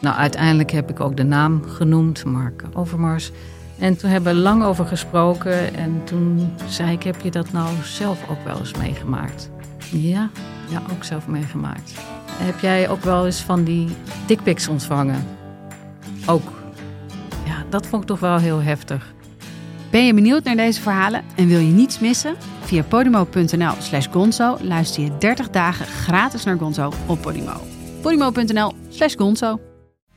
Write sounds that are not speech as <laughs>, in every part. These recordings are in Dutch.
Nou, uiteindelijk heb ik ook de naam genoemd, Mark Overmars. En toen hebben we lang over gesproken. En toen zei ik, heb je dat nou zelf ook wel eens meegemaakt? Ja, ja, ook zelf meegemaakt. Heb jij ook wel eens van die dickpics ontvangen? Ook. Ja, dat vond ik toch wel heel heftig. Ben je benieuwd naar deze verhalen en wil je niets missen? Via podimo.nl slash gonzo luister je 30 dagen gratis naar Gonzo op Podimo. podimo.nl slash gonzo.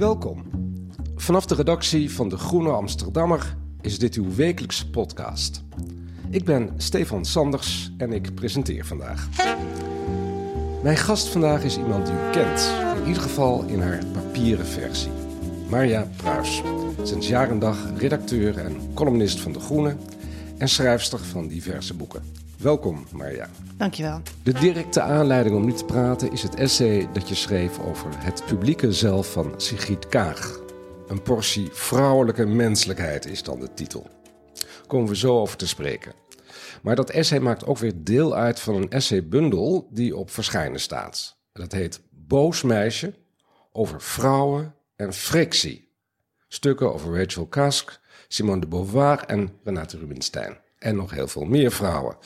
Welkom. Vanaf de redactie van De Groene Amsterdammer is dit uw wekelijkse podcast. Ik ben Stefan Sanders en ik presenteer vandaag. Mijn gast vandaag is iemand die u kent, in ieder geval in haar papieren versie. Marja Pruis, sinds jaar en dag redacteur en columnist van De Groene en schrijfster van diverse boeken. Welkom, Marja. Dankjewel. De directe aanleiding om nu te praten is het essay dat je schreef over het publieke zelf van Sigrid Kaag. Een portie vrouwelijke menselijkheid is dan de titel. Komen we zo over te spreken. Maar dat essay maakt ook weer deel uit van een essaybundel die op verschijnen staat. Dat heet Boos meisje over vrouwen en frictie. Stukken over Rachel Kask, Simone de Beauvoir en Renate Rubinstein. En nog heel veel meer vrouwen.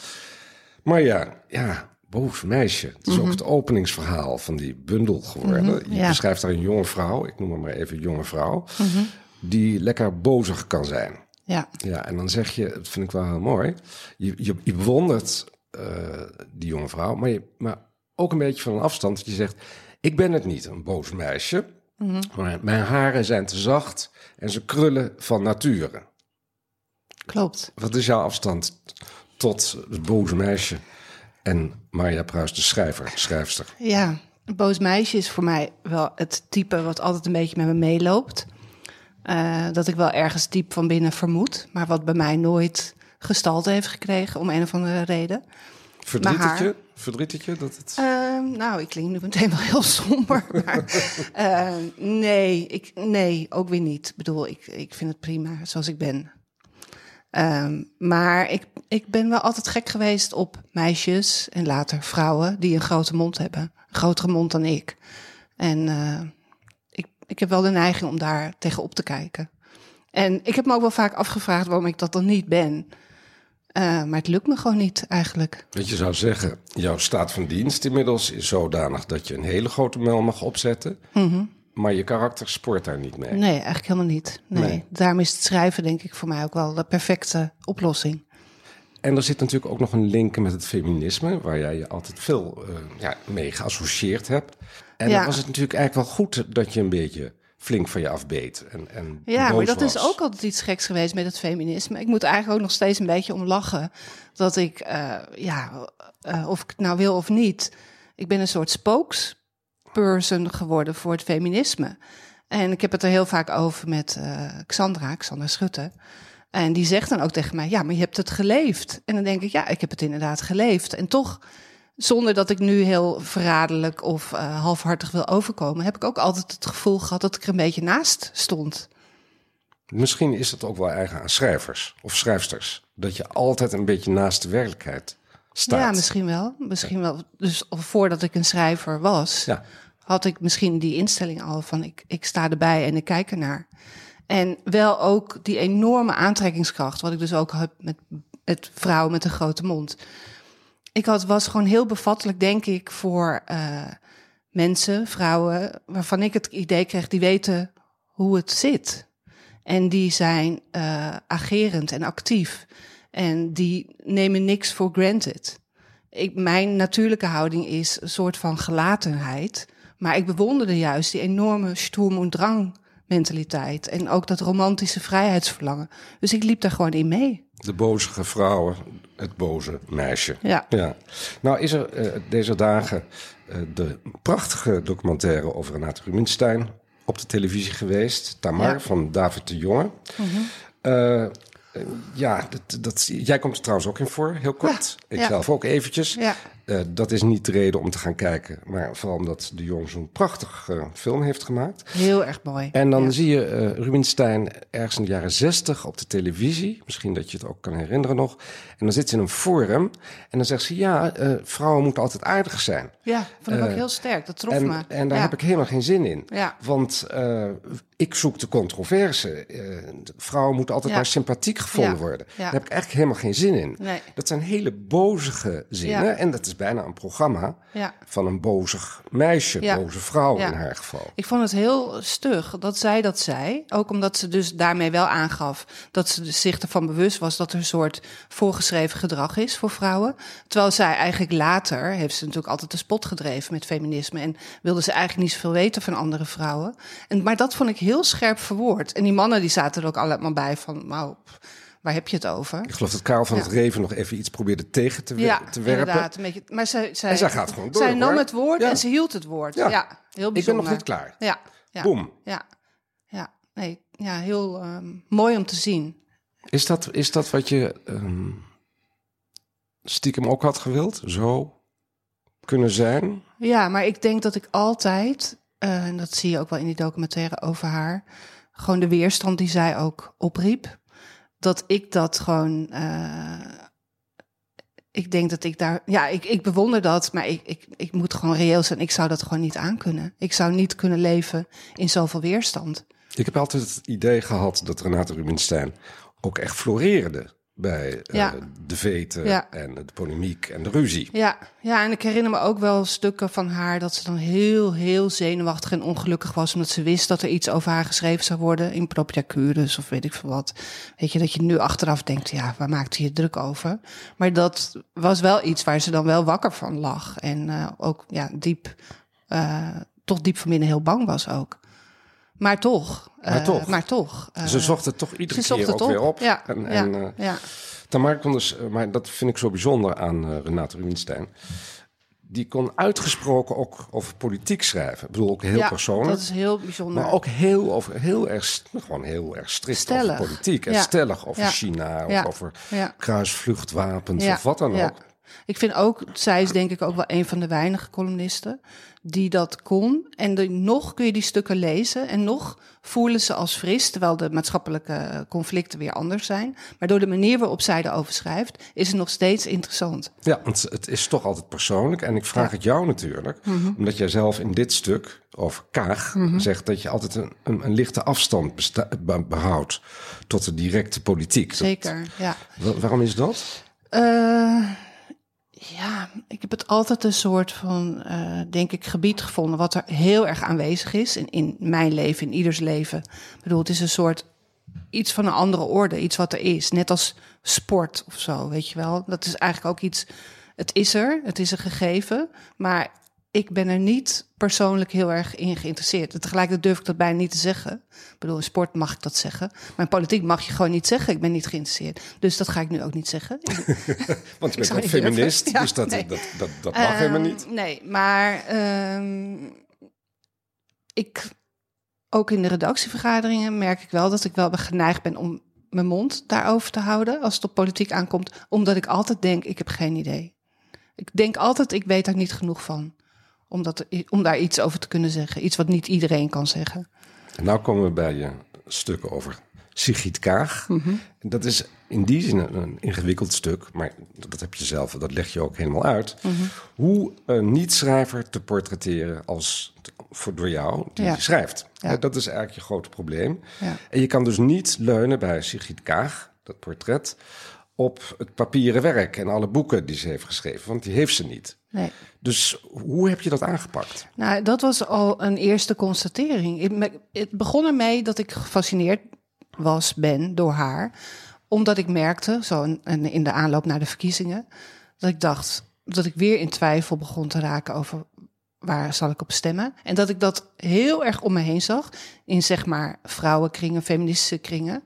Maar ja, ja, boos meisje. Het is ook het openingsverhaal van die bundel geworden. Je ja. beschrijft daar een jonge vrouw, ik noem haar maar even jonge vrouw, die lekker bozig kan zijn. Ja, Ja, en dan zeg je, dat vind ik wel heel mooi, je, je, je bewondert eh, die jonge vrouw, maar, je, maar ook een beetje van een afstand. Dat je zegt, ik ben het niet, een boos meisje, maar mijn haren zijn te zacht en ze krullen van nature. Klopt. Wat is jouw afstand tot het boze meisje en Marja Pruis, de schrijver, schrijfster? Ja, een boos meisje is voor mij wel het type wat altijd een beetje met me meeloopt. Eh, dat ik wel ergens diep van binnen vermoed, maar wat bij mij nooit gestalte heeft gekregen om een of andere reden. Verdriet het haar- je? Verdriet het je dat het... Ehm, nou, ik klink nu meteen wel heel somber. <laughs> Maar, eh, nee, ik, nee, ook weer niet. Ik bedoel, ik, ik vind het prima zoals ik ben. Ehm, maar ik, ik ben wel altijd gek geweest op meisjes en later vrouwen die een grote mond hebben. Een grotere mond dan ik. En eh, ik, ik heb wel de neiging om daar tegenop te kijken. En ik heb me ook wel vaak afgevraagd waarom ik dat dan niet ben. Eh, maar het lukt me gewoon niet eigenlijk. Dat je zou zeggen, jouw staat van dienst inmiddels is zodanig dat je een hele grote mel mag opzetten. Maar je karakter sport daar niet mee. Nee, eigenlijk helemaal niet. Nee. Nee. Daarom is het schrijven denk ik voor mij ook wel de perfecte oplossing. En er zit natuurlijk ook nog een link met het feminisme, waar jij je altijd veel eh, ja, mee geassocieerd hebt. En Ja. dan was het natuurlijk eigenlijk wel goed dat je een beetje flink van je afbeet. En, en Ja, maar dat is ook altijd iets geks geweest met het feminisme. Ik moet eigenlijk ook nog steeds een beetje om lachen. Dat ik, eh, ja, eh, of ik het nou wil of niet, ik ben een soort spokesperson geworden voor het feminisme. En ik heb het er heel vaak over met eh, Xandra, Xandra Schutte. En die zegt dan ook tegen mij, ja, maar je hebt het geleefd. En dan denk ik, ja, ik heb het inderdaad geleefd. En toch, zonder dat ik nu heel verraderlijk of eh, halfhartig wil overkomen, heb ik ook altijd het gevoel gehad dat ik er een beetje naast stond. Misschien is het ook wel eigen aan schrijvers of schrijfsters. Dat je altijd een beetje naast de werkelijkheid staat. Ja, misschien wel. Misschien wel. Dus voordat ik een schrijver was, Ja. Had ik misschien die instelling al van ik, ik sta erbij en ik kijk ernaar. En wel ook die enorme aantrekkingskracht, wat ik dus ook heb met, met vrouwen met een grote mond. Ik had, was gewoon heel bevattelijk, denk ik, voor eh, mensen, vrouwen, waarvan ik het idee kreeg, die weten hoe het zit. En die zijn eh, agerend en actief. En die nemen niks voor granted. Ik, mijn natuurlijke houding is een soort van gelatenheid. Maar ik bewonderde juist die enorme Sturm- und Drang mentaliteit. En ook dat romantische vrijheidsverlangen. Dus ik liep daar gewoon in mee. De bozige vrouwen, het boze meisje. Ja. ja. Nou is er eh, deze dagen eh, de prachtige documentaire over Renate Rubinstein op de televisie geweest. Tamar Ja. van David de Jonge. Eh, ja, dat, dat, jij komt er trouwens ook in voor, heel kort. Ja, Ik ja. zelf ook eventjes. Eh, dat is niet de reden om te gaan kijken, maar vooral omdat de Jong zo'n prachtig eh, film heeft gemaakt. Heel erg mooi. En dan Ja. zie je eh Rubinstein ergens in de jaren zestig op de televisie. Misschien dat je het ook kan herinneren nog. En dan zit ze in een forum en dan zegt ze... ja, vrouwen moeten altijd aardig zijn. Ja, vond ik ook heel sterk. Dat trof En, me. en daar ja. heb ik helemaal geen zin in. Ja. Want ik zoek de controverse. De vrouwen moeten altijd maar sympathiek gevonden worden. Daar heb ik eigenlijk helemaal geen zin in. Nee. Dat zijn hele bozige zinnen. En dat is bijna een programma Ja. van een bozig meisje, Ja. boze vrouw Ja. in haar geval. Ik vond het heel stug dat zij dat zei. Ook omdat ze dus daarmee wel aangaf dat ze zich ervan bewust was dat er een soort voorgeschreven gedrag is voor vrouwen. Terwijl zij eigenlijk later, heeft ze natuurlijk altijd de spot gedreven met feminisme. En wilde ze eigenlijk niet zoveel weten van andere vrouwen. En, maar dat vond ik heel scherp verwoord. En die mannen die zaten er ook allemaal bij van, pff, waar heb je het over? Ik geloof dat Karel van Ja. het Reven nog even iets probeerde tegen te, Ja, te werpen. inderdaad. Een beetje, maar zij, zij, En zij gaat gewoon door, Zij nam hoor. het woord Ja. en ze hield het woord. Ja. Heel Ik ben bijzonder. nog niet klaar. Ja, ja. Boom. Ja, ja, nee, ja heel ehm, mooi om te zien. Is dat, is dat wat je ehm, stiekem ook had gewild? Zo kunnen zijn? Ja, maar ik denk dat ik altijd, eh, en dat zie je ook wel in die documentaire over haar, gewoon de weerstand die zij ook opriep, dat ik dat gewoon. eh, ik denk dat ik daar. Ja, ik, ik bewonder dat, maar ik, ik, ik moet gewoon reëel zijn. Ik zou dat gewoon niet aankunnen. Ik zou niet kunnen leven in zoveel weerstand. Ik heb altijd het idee gehad dat Renate Rubinstein ook echt floreerde bij eh, de veten Ja. en de polemiek en de ruzie. Ja, ja, en ik herinner me ook wel stukken van haar dat ze dan heel, heel zenuwachtig en ongelukkig was. Omdat ze wist dat er iets over haar geschreven zou worden in propria curis of weet ik veel wat. Weet je, dat je nu achteraf denkt, ja, waar maakt hij je druk over? Maar dat was wel iets waar ze dan wel wakker van lag. En eh, ook, ja, diep, eh, toch diep van binnen heel bang was ook. Maar toch. Maar eh, toch. Maar toch. eh, Ze zocht het toch iedere keer ook op. weer op. Ja, En, ja, en, eh, ja. Tamar kon dus, eh, maar dat vind ik zo bijzonder aan eh, Renate Rubinstein. Die kon uitgesproken ook over politiek schrijven. Ik bedoel, ook heel ja, persoonlijk. Dat is heel bijzonder. Maar ook heel, over, heel erg, gewoon heel erg strikt Stellig. over politiek. En Ja. stellig over Ja. China, of Ja. over Ja. kruisvluchtwapens Ja, of wat dan ja. ook. Ik vind ook, zij is denk ik ook wel een van de weinige columnisten die dat kon. En de, nog kun je die stukken lezen en nog voelen ze als fris, terwijl de maatschappelijke conflicten weer anders zijn. Maar door de manier waarop zij erover schrijft, is het nog steeds interessant. Ja, want het is toch altijd persoonlijk. En ik vraag het jou natuurlijk, omdat jij zelf in dit stuk over Kaag zegt dat je altijd een, een, een lichte afstand behoudt tot de directe politiek. Dat- Zeker, ja. wa- waarom is dat? Eh, ja, ik heb het altijd een soort van, eh, denk ik, gebied gevonden wat er heel erg aanwezig is in, in mijn leven, in ieders leven. Ik bedoel, het is een soort iets van een andere orde, iets wat er is, net als sport of zo, weet je wel. Dat is eigenlijk ook iets, het is er, het is een gegeven, maar ik ben er niet persoonlijk heel erg in geïnteresseerd. En tegelijkertijd durf ik dat bijna niet te zeggen. Ik bedoel, in sport mag ik dat zeggen. Maar in politiek mag je gewoon niet zeggen, ik ben niet geïnteresseerd. Dus dat ga ik nu ook niet zeggen. <laughs> Want je bent <laughs> niet feminist. Ja, dus dat, nee. dat, dat, dat mag helemaal Ehm, niet. Nee, maar ehm, ik, ook in de redactievergaderingen merk ik wel dat ik wel geneigd ben om mijn mond daarover te houden als het op politiek aankomt, omdat ik altijd denk, ik heb geen idee. Ik denk altijd, ik weet daar niet genoeg van. Om, dat, om daar iets over te kunnen zeggen. Iets wat niet iedereen kan zeggen. En nou komen we bij je stukken over Sigrid Kaag. Mhm. Dat is in die zin een, een ingewikkeld stuk, maar dat heb je zelf, dat leg je ook helemaal uit. Mhm. Hoe een niet-schrijver te portretteren als voor, door jou, die Ja. schrijft. Ja. Dat is eigenlijk je grote probleem. Ja. En je kan dus niet leunen bij Sigrid Kaag, dat portret, op het papieren werk en alle boeken die ze heeft geschreven, want die heeft ze niet. Nee. Dus hoe heb je dat aangepakt? Nou, dat was al een eerste constatering. Het begon ermee dat ik gefascineerd was, ben, door haar. Omdat ik merkte, zo in de aanloop naar de verkiezingen... dat ik dacht dat ik weer in twijfel begon te raken over waar zal ik op stemmen. En dat ik dat heel erg om me heen zag in zeg maar vrouwenkringen, feministische kringen.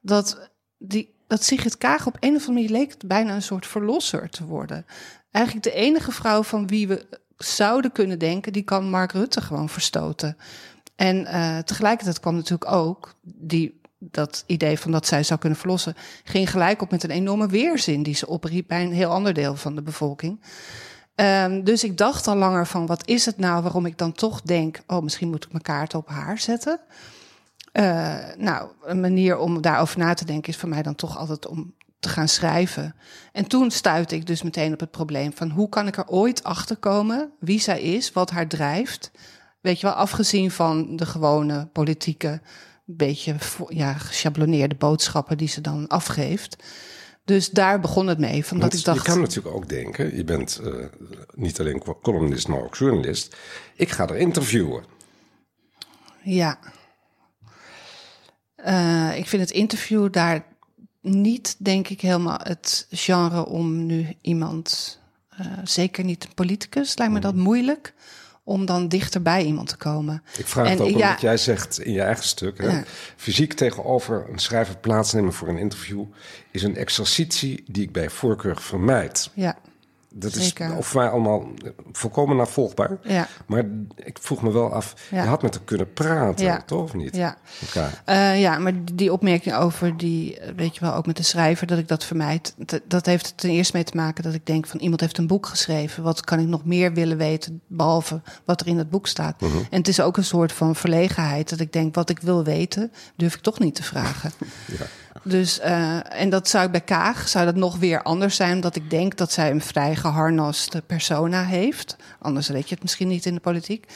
Dat, die, dat Sigrid Kaag op een of andere manier leek bijna een soort verlosser te worden. Eigenlijk de enige vrouw van wie we zouden kunnen denken, die kan Mark Rutte gewoon verstoten. En uh, tegelijkertijd kwam natuurlijk ook die, dat idee van dat zij zou kunnen verlossen, ging gelijk op met een enorme weerzin die ze opriep bij een heel ander deel van de bevolking. Um, dus ik dacht al langer van wat is het nou waarom ik dan toch denk, oh misschien moet ik mijn kaart op haar zetten. Uh, nou, een manier om daarover na te denken is voor mij dan toch altijd om te gaan schrijven. En toen stuitte ik dus meteen op het probleem van hoe kan ik er ooit achter komen wie zij is, wat haar drijft. Weet je wel, afgezien van de gewone politieke, beetje ja, geschabloneerde boodschappen die ze dan afgeeft. Dus daar begon het mee. Van dat ik dacht... Je kan natuurlijk ook denken, je bent uh, niet alleen columnist, maar ook journalist. Ik ga er interviewen. Ja. Uh, ik vind het interview daar niet, denk ik, helemaal het genre om nu iemand, uh, zeker niet een politicus, lijkt me dat mm. moeilijk om dan dichter bij iemand te komen. Ik vraag en, het ook ja, omdat jij zegt in je eigen stuk... Hè, fysiek tegenover een schrijver plaatsnemen voor een interview... is een exercitie die ik bij voorkeur vermijd. Ja. Dat is of mij allemaal volkomen navolgbaar. Ja. Maar ik vroeg me wel af, je had met haar kunnen praten, ja. toch of niet? Ja. Uh, ja, maar die opmerking over die, weet je wel, ook met de schrijver, dat ik dat vermijd. Dat heeft ten eerste mee te maken dat ik denk van iemand heeft een boek geschreven. Wat kan ik nog meer willen weten, behalve wat er in het boek staat? Mhm. En het is ook een soort van verlegenheid dat ik denk, wat ik wil weten, durf ik toch niet te vragen. <laughs> ja. Dus, uh, en dat zou ik bij Kaag, zou dat nog weer anders zijn, omdat ik denk dat zij een vrij geharnaste persona heeft. Anders weet je het misschien niet in de politiek.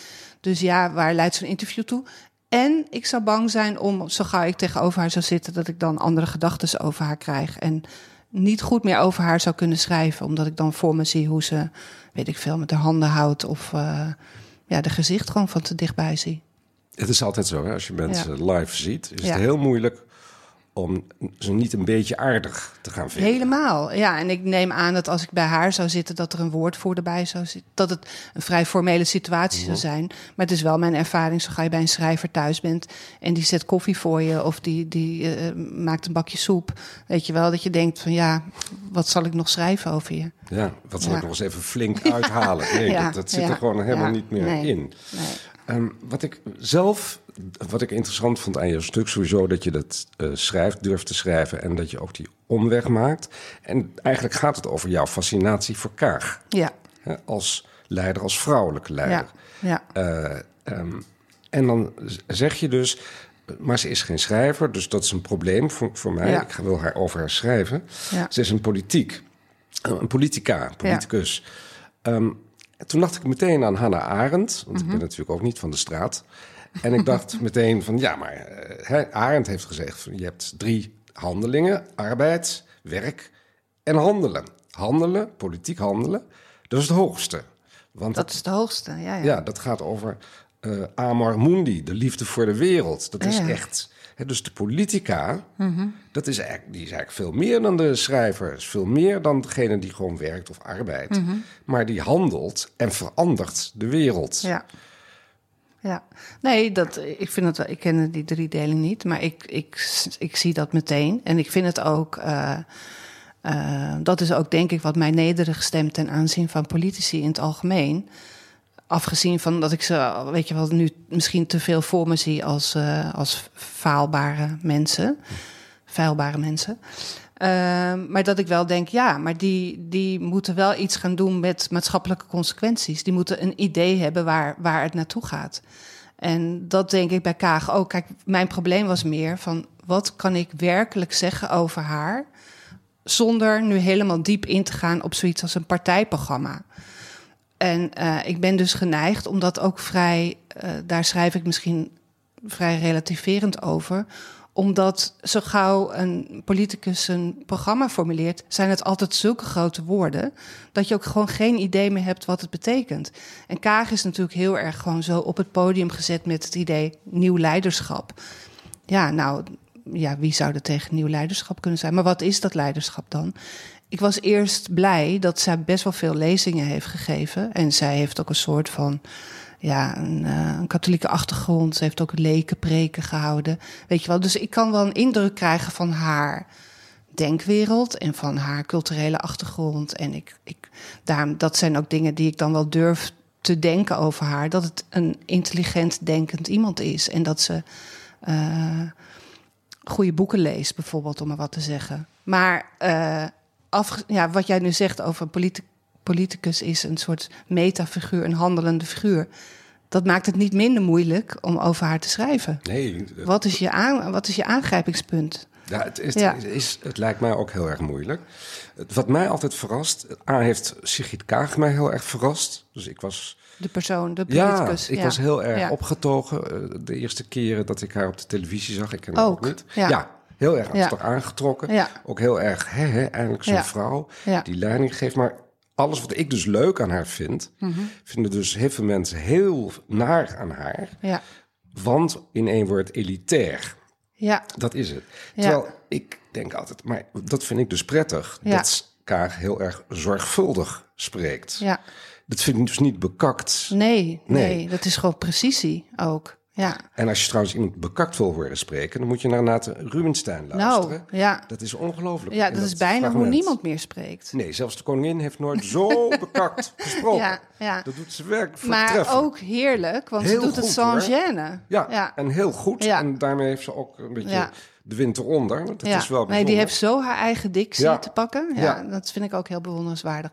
Dus ja, waar leidt zo'n interview toe? En ik zou bang zijn om, zo gauw ik tegenover haar zou zitten, dat ik dan andere gedachten over haar krijg. En niet goed meer over haar zou kunnen schrijven, omdat ik dan voor me zie hoe ze, weet ik veel, met haar handen houdt of uh, ja, de gezicht gewoon van te dichtbij zie. Het is altijd zo, hè? als je mensen live ziet, is het heel moeilijk om ze niet een beetje aardig te gaan vinden. Helemaal, ja. En ik neem aan dat als ik bij haar zou zitten, dat er een woordvoerder bij zou zitten. Dat het een vrij formele situatie zou mhm. zijn. Maar het is wel mijn ervaring, zo ga je bij een schrijver thuis bent en die zet koffie voor je of die, die uh, maakt een bakje soep. Weet je wel, dat je denkt van ja, wat zal ik nog schrijven over je? Ja, wat zal ik nog eens even flink <laughs> uithalen? Nee, ja. dat, dat, zit er gewoon helemaal niet meer nee. in. Nee. Um, wat ik zelf wat ik interessant vond aan je stuk, sowieso dat je dat uh, schrijft, durft te schrijven en dat je ook die omweg maakt. En eigenlijk gaat het over jouw fascinatie voor Kaag. Ja. Hè, als leider, als vrouwelijke leider. Ja. ja. Uh, um, en dan zeg je dus, maar ze is geen schrijver, dus dat is een probleem voor, voor mij. Ja. Ik wil haar over haar schrijven. Ja. Ze is een politiek, een politica, politicus. Um, toen dacht ik meteen aan Hannah Arendt, want mm -hmm. ik ben natuurlijk ook niet van de straat. En ik dacht meteen van ja, maar uh, Arendt heeft gezegd: je hebt drie handelingen: arbeid, werk en handelen. Handelen, politiek handelen, dat is het hoogste. Want dat is het hoogste, ja. Ja, ja dat gaat over uh, amor mundi, de liefde voor de wereld. Dat is ja. echt. Hè, dus de politica, mm -hmm. dat is eigenlijk, die is eigenlijk veel meer dan de schrijver. Is veel meer dan degene die gewoon werkt of arbeidt. Mm -hmm. Maar die handelt en verandert de wereld. Ja. Ja, nee, dat, ik vind het, ik ken die driedeling niet, maar ik, ik, ik zie dat meteen. En ik vind het ook, uh, uh, dat is ook denk ik wat mij nederig stemt ten aanzien van politici in het algemeen. Afgezien van dat ik ze, weet je wel, nu misschien te veel voor me zie als, uh, als faalbare mensen, feilbare mensen. Uh, maar dat ik wel denk, ja, maar die, die moeten wel iets gaan doen met maatschappelijke consequenties. Die moeten een idee hebben waar, waar het naartoe gaat. En dat denk ik bij Kaag ook. Kijk, mijn probleem was meer van wat kan ik werkelijk zeggen over haar. Zonder nu helemaal diep in te gaan op zoiets als een partijprogramma. En uh, ik ben dus geneigd, omdat ook vrij, uh, daar schrijf ik misschien vrij relativerend over omdat zo gauw een politicus een programma formuleert, zijn het altijd zulke grote woorden dat je ook gewoon geen idee meer hebt wat het betekent. En Kaag is natuurlijk heel erg gewoon zo op het podium gezet met het idee nieuw leiderschap. Ja, nou, ja, wie zou er tegen nieuw leiderschap kunnen zijn? Maar wat is dat leiderschap dan? Ik was eerst blij dat zij best wel veel lezingen heeft gegeven. En zij heeft ook een soort van ja, een, uh, een, katholieke achtergrond. Ze heeft ook lekenpreken gehouden. Weet je wel, dus ik kan wel een indruk krijgen van haar denkwereld en van haar culturele achtergrond. En ik, ik, daarom, dat zijn ook dingen die ik dan wel durf te denken over haar dat het een intelligent denkend iemand is. En dat ze uh, goede boeken leest, bijvoorbeeld, om maar wat te zeggen. Maar uh, af, ja, wat jij nu zegt over een politicus is een soort metafiguur, een handelende figuur. Dat maakt het niet minder moeilijk om over haar te schrijven. Nee. Wat is je, aan, wat is je aangrijpingspunt? Ja, het, is, ja. Het, is, het lijkt mij ook heel erg moeilijk. Wat mij altijd verrast... A heeft Sigrid Kaag mij heel erg verrast. Dus ik was... De persoon, de politicus. Ja, ik was heel erg opgetogen eh, de eerste keren dat ik haar op de televisie zag. Ik ken haar ook, niet. Ja. heel erg ja. aangetrokken. Ook heel erg, hè, hè, eindelijk zo'n vrouw die leiding geeft. Maar alles wat ik dus leuk aan haar vind, mhm. vinden dus heel veel mensen heel naar aan haar. Ja. Want in één woord elitair. Ja. Dat is het. Terwijl ik denk altijd, maar dat vind ik dus prettig, ja. dat Kaag heel erg zorgvuldig spreekt. Ja. Dat vind ik dus niet bekakt. Nee, nee, nee, dat is gewoon precisie ook. Ja. En als je trouwens iemand bekakt wil horen spreken, dan moet je naar Nathan Rubenstein luisteren. Nou, ja. Dat is ongelooflijk. Ja, dat, is bijna hoe niemand meer spreekt. Nee, zelfs de koningin heeft nooit <laughs> zo bekakt gesproken. Ja, ja. Dat doet ze werk Maar ook heerlijk, want ze doet het sans gêne. Ja, ja, en heel goed. Ja. En daarmee heeft ze ook een beetje de wind eronder. Dat ja. is wel nee, die heeft zo haar eigen dictie te pakken. Ja, dat vind ik ook heel bewonderenswaardig.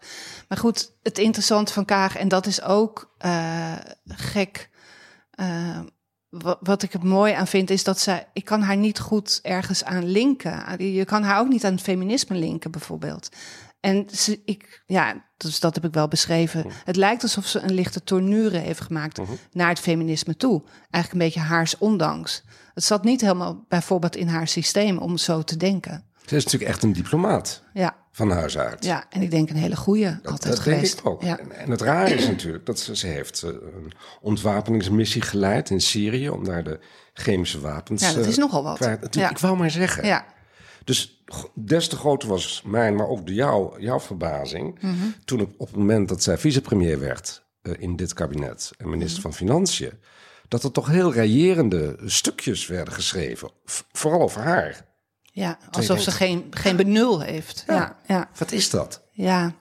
Maar goed, het interessante van Kaag, en dat is ook uh, gek... Uh, wat ik het mooi aan vind, is dat zij. Ik kan haar niet goed ergens aan linken. Je kan haar ook niet aan het feminisme linken, bijvoorbeeld. En ze, ik, ja, dus dat heb ik wel beschreven. Het lijkt alsof ze een lichte tournure heeft gemaakt mhm. naar het feminisme toe. Eigenlijk een beetje haars ondanks. Het zat niet helemaal bijvoorbeeld in haar systeem om zo te denken. Ze is natuurlijk echt een diplomaat. Ja. Van huis uit. Ja, en ik denk een hele goede altijd dat geweest. Denk ik ook. Ja. En, het rare is natuurlijk dat ze, ze heeft eh, een ontwapeningsmissie geleid in Syrië om daar de chemische wapens. Ja, dat is eh, nogal wat. Ja. Ik wou maar zeggen. Ja. Dus des te groter was mijn, maar ook de jou, jouw verbazing. Mhm. Toen op, op het moment dat zij vicepremier werd uh, in dit kabinet en minister mhm. van Financiën. Dat er toch heel reëerende stukjes werden geschreven. vooral over haar. Ja, alsof ze geen, geen benul heeft. Ja. ja. Wat is dat? Ja,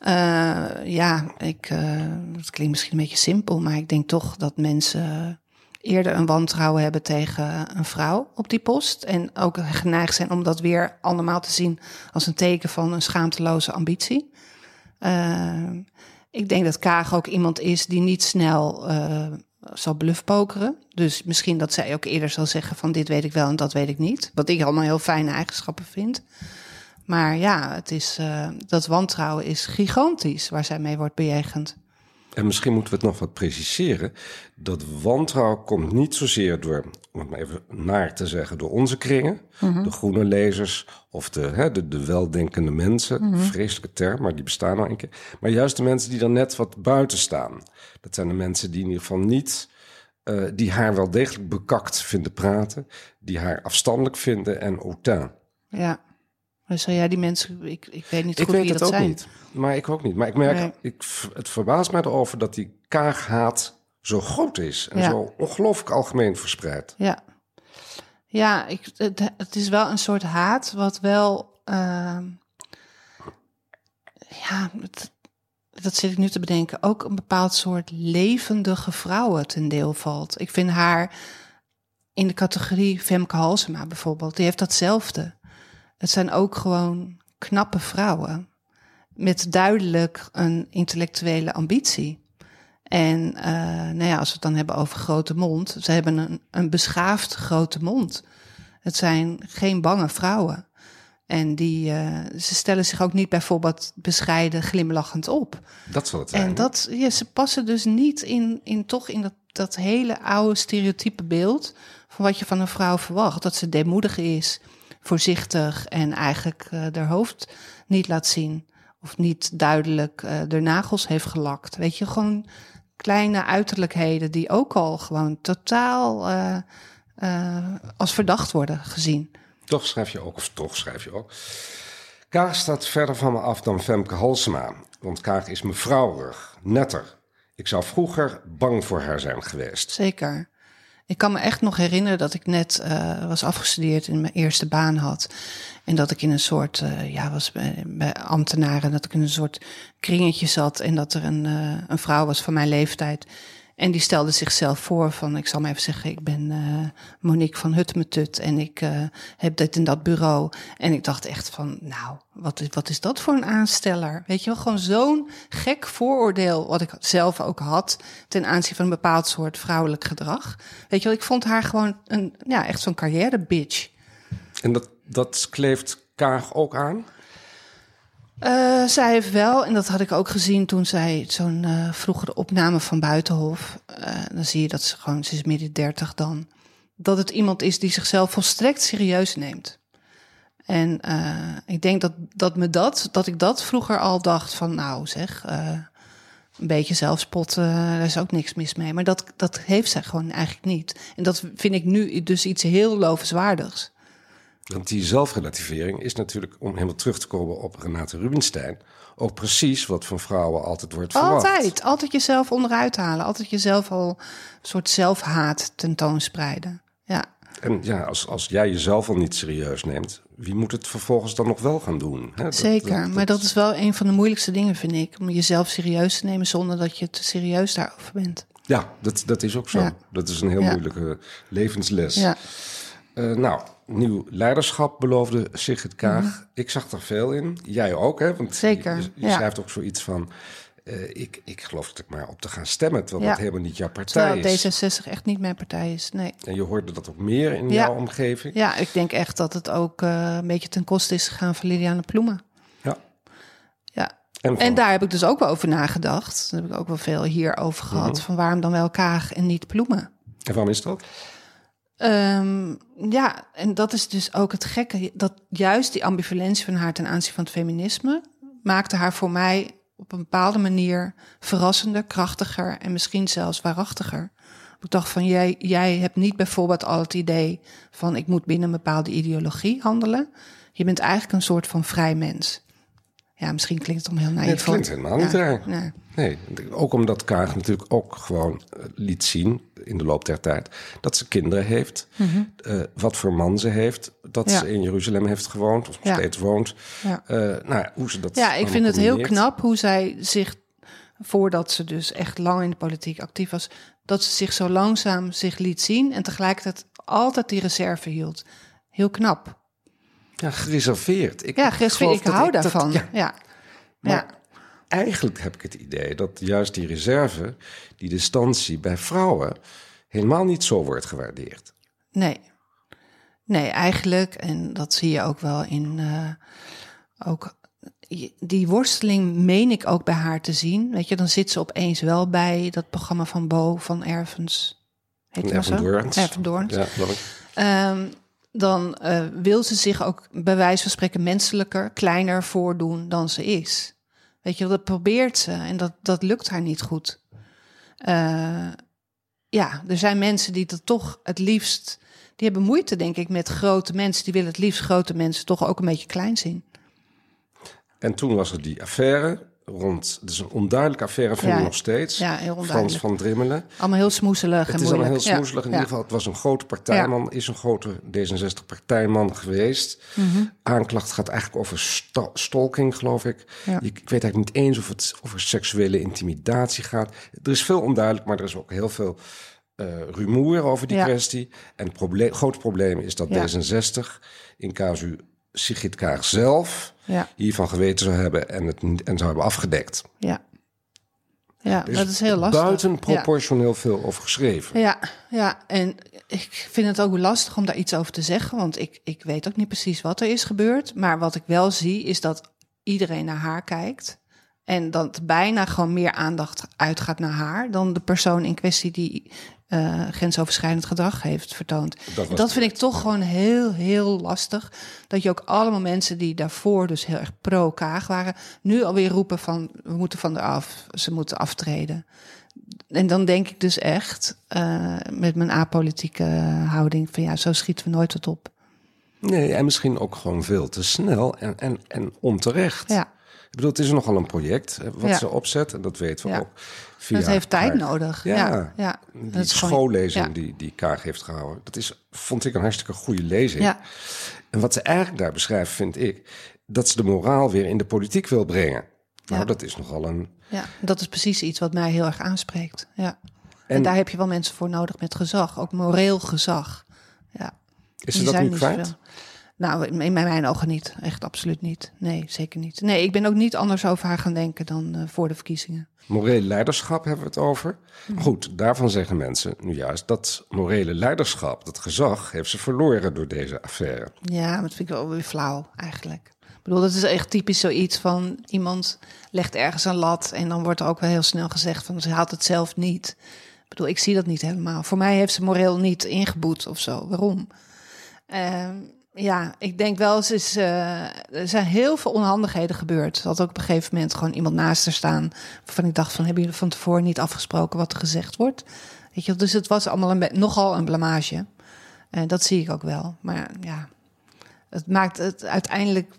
uh, ja ik, uh, het klinkt misschien een beetje simpel, maar ik denk toch dat mensen eerder een wantrouwen hebben tegen een vrouw op die post. En ook geneigd zijn om dat weer allemaal te zien als een teken van een schaamteloze ambitie. Uh, ik denk dat Kaag ook iemand is die niet snel zal bluffpokeren. Dus misschien dat zij ook eerder zal zeggen van dit weet ik wel en dat weet ik niet. Wat ik allemaal heel fijne eigenschappen vind. Maar ja, het is, uh, dat wantrouwen is gigantisch waar zij mee wordt bejegend. En misschien moeten we het nog wat preciseren. Dat wantrouwen komt niet zozeer door, om het maar even naar te zeggen, door onze kringen, mhm. de groene lezers of de, hè, de, de weldenkende mensen. Mm Vreselijke term, maar die bestaan nou een keer. Maar juist de mensen die er net wat buiten staan. Dat zijn de mensen die in ieder geval niet, uh, die haar wel degelijk bekakt vinden praten, die haar afstandelijk vinden en autain. Ja. Dus jij die mensen, ik, ik weet niet ik goed weet wie het dat ook zijn. Niet. Maar ik ook niet. Maar ik merk, ik, het verbaast mij erover dat die kaaghaat zo groot is en zo ongelooflijk algemeen verspreid. Ja, ja ik, het, het, is wel een soort haat wat wel, uh, ja, het, dat zit ik nu te bedenken, ook een bepaald soort levendige vrouwen ten deel valt. Ik vind haar in de categorie Femke Halsema bijvoorbeeld, die heeft datzelfde. Het zijn ook gewoon knappe vrouwen met duidelijk een intellectuele ambitie. En uh, nou ja, als we het dan hebben over grote mond, ze hebben een, een beschaafd grote mond. Het zijn geen bange vrouwen. En die, uh, ze stellen zich ook niet bijvoorbeeld bescheiden glimlachend op. Dat het zijn. En dat, ja, ze passen dus niet in, in toch in dat, dat hele oude stereotype beeld van wat je van een vrouw verwacht. Dat ze deemoedig is, voorzichtig en eigenlijk uh, haar hoofd niet laat zien. Of niet duidelijk uh, de nagels heeft gelakt. Weet je, gewoon kleine uiterlijkheden die ook al gewoon totaal uh, als verdacht worden gezien. Toch schrijf je ook, of toch schrijf je ook. Kaag staat verder van me af dan Femke Halsema. Want Kaag is mevrouwig, netter. Ik zou vroeger bang voor haar zijn geweest. Zeker. Ik kan me echt nog herinneren dat ik net eh, was afgestudeerd en mijn eerste baan had. En dat ik in een soort, uh, ja, was bij, ambtenaren, dat ik in een soort kringetje zat. En dat er een, uh, een vrouw was van mijn leeftijd. En die stelde zichzelf voor van, ik zal maar even zeggen, ik ben uh, Monique van Huttemetut en ik uh, heb dit en dat bureau. En ik dacht echt van, nou, wat is, wat is dat voor een aansteller? Weet je wel, gewoon zo'n gek vooroordeel wat ik zelf ook had ten aanzien van een bepaald soort vrouwelijk gedrag. Weet je wel, ik vond haar gewoon een, ja, echt zo'n carrière bitch. En dat, dat kleeft Kaag ook aan? Uh, zij heeft wel, en dat had ik ook gezien toen zij zo'n uh, vroegere opname van Buitenhof. Uh, dan zie je dat ze gewoon, ze is midden dertig dan. Dat het iemand is die zichzelf volstrekt serieus neemt. En ik denk dat, dat me dat, dat ik dat vroeger al dacht van, nou zeg, een beetje zelfspot, daar is ook niks mis mee. Maar dat, dat heeft zij gewoon eigenlijk niet. En dat vind ik nu dus iets heel lovenswaardigs. Want die zelfrelativering is natuurlijk, om helemaal terug te komen op Renate Rubinstein, ook precies wat van vrouwen altijd wordt verwacht. Altijd, altijd jezelf onderuit halen, altijd jezelf al een soort zelfhaat tentoonspreiden. Ja. En ja, als, als jij jezelf al niet serieus neemt, wie moet het vervolgens dan nog wel gaan doen? Hè? Zeker, dat, dat, maar dat is wel een van de moeilijkste dingen, vind ik. Om jezelf serieus te nemen zonder dat je te serieus daarover bent. Ja, dat, dat is ook zo. Ja. Dat is een heel ja. moeilijke levensles. Ja. Uh, nou, nieuw leiderschap beloofde Sigrid Kaag. Mm -hmm. Ik zag er veel in. Jij ook, hè? Want Zeker, je, je ja. schrijft ook zoiets van... Uh, ik, ik geloof dat ik maar op te gaan stemmen, terwijl ja. dat helemaal niet jouw partij terwijl is. D66 echt niet mijn partij is, nee. En je hoorde dat ook meer in ja. jouw omgeving? Ja, ik denk echt dat het ook uh, een beetje ten koste is gegaan van Liliane Ploemen. Ja. Ja. En, en, daar heb ik dus ook wel over nagedacht. Daar heb ik ook wel veel hierover gehad. Mm -hmm. Van waarom dan wel Kaag en niet Ploemen? En waarom is dat? Um, ja, en dat is dus ook het gekke. Dat juist die ambivalentie van haar ten aanzien van het feminisme maakte haar voor mij op een bepaalde manier verrassender, krachtiger en misschien zelfs waarachtiger. Ik dacht van jij, jij hebt niet bijvoorbeeld al het idee van ik moet binnen een bepaalde ideologie handelen. Je bent eigenlijk een soort van vrij mens. Ja, misschien klinkt het om heel naïef. Nee, het klinkt helemaal niet ja. Nee. nee, ook omdat Kaag natuurlijk ook gewoon uh, liet zien in de loop der tijd dat ze kinderen heeft, mm -hmm. uh, wat voor man ze heeft, dat ja. ze in Jeruzalem heeft gewoond of nog steeds woont. Ja. Uh, nou, hoe ze dat. Ja, ik vind het heel knap hoe zij zich voordat ze dus echt lang in de politiek actief was, dat ze zich zo langzaam zich liet zien en tegelijkertijd altijd die reserve hield. Heel knap. Ja, gereserveerd. Ik ja, gereserveerd. Ik hou ik daarvan. Dat, ja. ja. Maar ja. eigenlijk heb ik het idee dat juist die reserve, die distantie bij vrouwen, helemaal niet zo wordt gewaardeerd. Nee. Nee, eigenlijk, en dat zie je ook wel in. Uh, ook die worsteling meen ik ook bij haar te zien. Weet je, dan zit ze opeens wel bij dat programma van Bo van Ervens. Heet Erven Doorns. Erven Doorns. Ja, um, dan uh, wil ze zich ook bij wijze van spreken menselijker, kleiner voordoen dan ze is. Weet je, dat probeert ze en dat, dat lukt haar niet goed. Uh, ja, er zijn mensen die dat toch het liefst, die hebben moeite denk ik met grote mensen. Die willen het liefst grote mensen toch ook een beetje klein zien. En toen was er die affaire rond, het is een onduidelijke affaire vind ja, ik nog steeds. Ja, heel. Frans van Drimmelen. Allemaal heel smoezelig het en is moeilijk. allemaal heel smoezelig. In ieder geval, het was een grote partijman, is een grote D66-partijman geweest. Mhm. Mm -hmm. Aanklacht gaat eigenlijk over st stalking, geloof ik. Ik, ik weet eigenlijk niet eens of het over seksuele intimidatie gaat. Er is veel onduidelijk, maar er is ook heel veel uh, rumoer over die kwestie. En het probleem, grote probleem is dat D66 in casu Sigrid Kaag zelf ja. hiervan geweten zou hebben en het en zou hebben afgedekt. Ja, ja dus dat is heel lastig. Buitenproportioneel ja. veel over geschreven. Ja, ja, en ik vind het ook lastig om daar iets over te zeggen, want ik, ik weet ook niet precies wat er is gebeurd. Maar wat ik wel zie is dat iedereen naar haar kijkt. En dat bijna gewoon meer aandacht uitgaat naar haar dan de persoon in kwestie die uh, grensoverschrijdend gedrag heeft vertoond. Dat, dat vind ik toch gewoon heel, heel lastig. Dat je ook allemaal mensen die daarvoor dus heel erg pro-Kaag waren, nu alweer roepen van we moeten van er af, ze moeten aftreden. En dan denk ik dus echt, uh, met mijn apolitieke houding, van ja, zo schieten we nooit wat op. Nee, en misschien ook gewoon veel te snel en, en, en onterecht. Ja. Ik bedoel, het is nogal een project wat Ja. ze opzet. En dat weten we ook. Via dat heeft tijd nodig. Ja, Ja. Die Dat gewoon- schoollezing die, die Kaag heeft gehouden. Dat is, vond ik een hartstikke goede lezing. Ja. En wat ze eigenlijk daar beschrijft, vind ik... dat ze de moraal weer in de politiek wil brengen. Nou, Ja. dat is nogal een... Ja, dat is precies iets wat mij heel erg aanspreekt. Ja. En, En- daar heb je wel mensen voor nodig met gezag, ook moreel gezag. Ja. Is ze dat nu niet kwijt? zoveel. Nou, in mijn ogen niet. Echt absoluut niet. Nee, zeker niet. Nee, ik ben ook niet anders over haar gaan denken dan eh, voor de verkiezingen. Moreel leiderschap hebben we het over. Maar goed, daarvan zeggen mensen nu juist dat morele leiderschap, dat gezag, heeft ze verloren door deze affaire. Ja, dat vind ik wel weer flauw eigenlijk. Ik bedoel, dat is echt typisch zoiets van iemand legt ergens een lat en dan wordt er ook wel heel snel gezegd van ze haalt het zelf niet. Ik bedoel, ik zie dat niet helemaal. Voor mij heeft ze moreel niet ingeboet of zo. Waarom? Ehm, ja, ik denk wel, ze is, eh, er zijn heel veel onhandigheden gebeurd. Er had ook op een gegeven moment gewoon iemand naast haar staan. Waarvan ik dacht van, hebben jullie van tevoren niet afgesproken wat er gezegd wordt? Weet je, dus het was allemaal een nogal een blamage. En dat zie ik ook wel. Maar ja, het maakt het uiteindelijk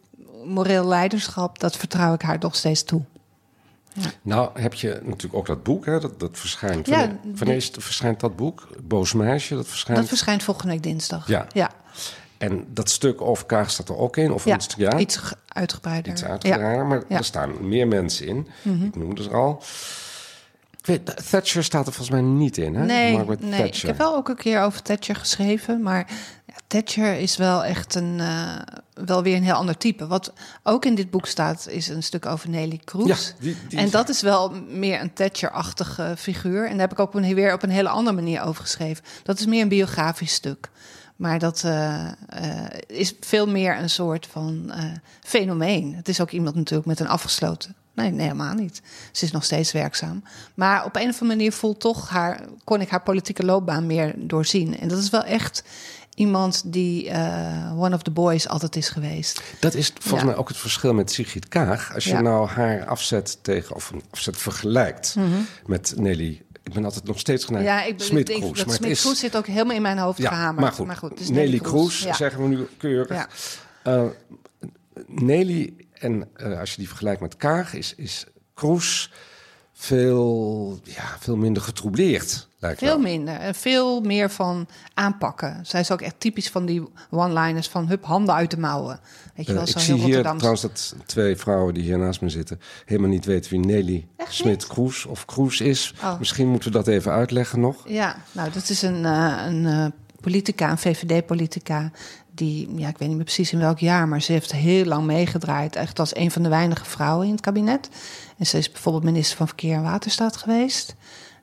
moreel leiderschap, dat vertrouw ik haar nog steeds toe. Nou, heb je natuurlijk ook dat boek, hè? Dat, dat verschijnt. Ja, wanneer, verschijnt dat boek? Boos meisje, dat verschijnt. Dat verschijnt volgende week dinsdag. Ja. ja. En dat stuk over Kaag staat er ook in, of ja. iets, ja, iets ge- uitgebreider. iets Ja. uitgebreider. Maar Ja. Mhm. er staan meer mensen in. Ik noemde ze al. Ik weet, Thatcher staat er volgens mij niet in, hè? Nee, Margaret nee. Thatcher. ik heb wel ook een keer over Thatcher geschreven, maar ja, Thatcher is wel echt een, eh, wel weer een heel ander type. Wat ook in dit boek staat, is een stuk over Nelly Kroes. Ja, die- die- En dat is wel meer een Thatcher-achtige figuur. En daar heb ik ook een, weer op een hele andere manier over geschreven. Dat is meer een biografisch stuk. Maar dat eh, eh, is veel meer een soort van eh, fenomeen. Het is ook iemand natuurlijk met een afgesloten. Nee, nee, helemaal niet. Ze is nog steeds werkzaam. Maar op een of andere manier voelt toch haar, kon ik haar politieke loopbaan meer doorzien. En dat is wel echt iemand die one of the boys altijd is geweest. Dat is volgens Ja. mij ook het verschil met Sigrid Kaag. Als je Ja. Mhm. nou haar afzet tegen, of een afzet vergelijkt met Nelly. Ik ben altijd nog steeds geneigd. Ja, ik Smit-Kroes, denk dat maar het Smit Kroes zit ook helemaal in mijn hoofd Ja, gehamerd. maar goed. het is Nelly Kroes, Ja. zeggen we nu keurig. Ja. Eh, Nelly, en eh, als je die vergelijkt met Kaag, is, is Kroes veel, ja, veel minder getroubleerd. Lijkt Veel wel. minder en veel meer van aanpakken. Zij is ook echt typisch van die one-liners van hup, handen uit de mouwen. Weet je Eh, wel, ik zo zie heel hier trouwens dat twee vrouwen die hier naast me zitten... helemaal niet weten wie Nelly Smit-Kroes of Kroes is. Oh. Misschien moeten we dat even uitleggen nog. Ja, nou, dat is een, eh, een eh, politica, een VVD-politica... die, ja, ik weet niet meer precies in welk jaar... maar ze heeft heel lang meegedraaid. Echt als een van de weinige vrouwen in het kabinet. En ze is bijvoorbeeld minister van Verkeer en Waterstaat geweest...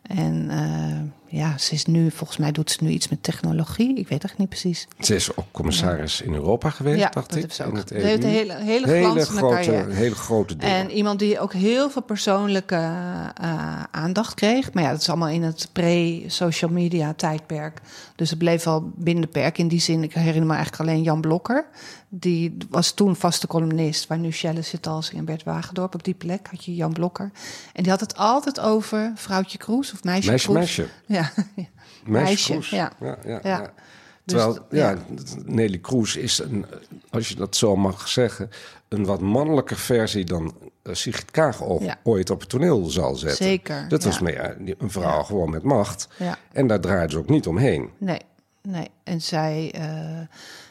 En eh, ja, ze is nu, volgens mij doet ze nu iets met technologie. Ik weet echt niet precies. Ze is ook commissaris in Europa geweest, ja, dacht dat ik. ze ook. het Ze heeft een EU. hele, hele hele grote, carrière. hele grote dingen. En iemand die ook heel veel persoonlijke eh, aandacht kreeg. Maar ja, dat is allemaal in het pre-social media tijdperk. Dus het bleef wel binnen de perk. In die zin, ik herinner me eigenlijk alleen Jan Blokker. Die was toen vaste columnist. Waar nu Shelle zit als in Bert Wagendorp. Op die plek had je Jan Blokker. En die had het altijd over vrouwtje Kroes of meisje meisje, Kroes. meisje. Ja, <laughs> Meisje, Meisje, ja. Ja, ja, Ja. ja. Dus Terwijl, d- ja, ja. Nelly Kroes is, een, als je dat zo mag zeggen... een wat mannelijke versie dan eh, Sigrid Kaag Ja. ooit op het toneel zal zetten. Zeker, Dat was ja. meer een vrouw gewoon met macht. Ja. En daar draaide ze ook niet omheen. Nee, nee. En zij eh,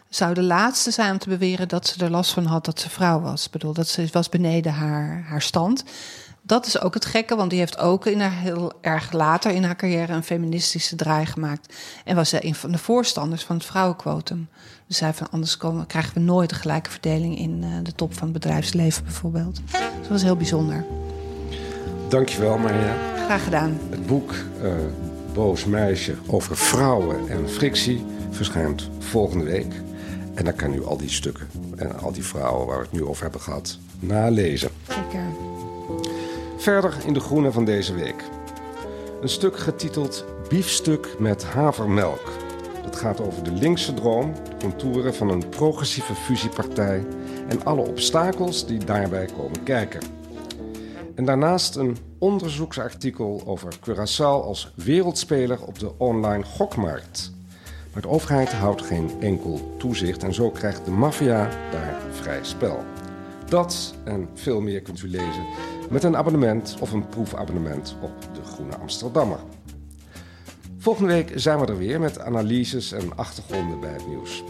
zou de laatste zijn om te beweren dat ze er last van had dat ze vrouw was. Ik bedoel, dat ze was beneden haar, haar stand. Dat is ook het gekke, want die heeft ook in haar heel erg later in haar carrière een feministische draai gemaakt. En was zij een van de voorstanders van het vrouwenquotum. Dus zei van anders komen, krijgen we nooit een gelijke verdeling in eh, de top van het bedrijfsleven bijvoorbeeld. Dus dat was heel bijzonder. Dankjewel, Maria. Graag gedaan. Het boek eh, Boos Meisje over vrouwen en frictie verschijnt volgende week. En dan kan u al die stukken en al die vrouwen waar we het nu over hebben gehad nalezen. Zeker. Verder in de groene van deze week. Een stuk getiteld Biefstuk met havermelk. Dat gaat over de linkse droom, de contouren van een progressieve fusiepartij en alle obstakels die daarbij komen kijken. En daarnaast een onderzoeksartikel over Curaçao als wereldspeler op de online gokmarkt. Maar de overheid houdt geen enkel toezicht en zo krijgt de maffia daar vrij spel. Dat en veel meer kunt u lezen met een abonnement of een proefabonnement op De Groene Amsterdammer. Volgende week zijn we er weer met analyses en achtergronden bij het nieuws.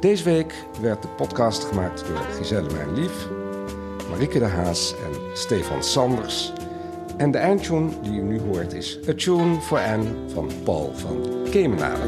Deze week werd de podcast gemaakt door Giselle Mijn Lief, Marieke de Haas en Stefan Sanders. En de eindtune die u nu hoort is A Tune for Anne van Paul van Kemenade.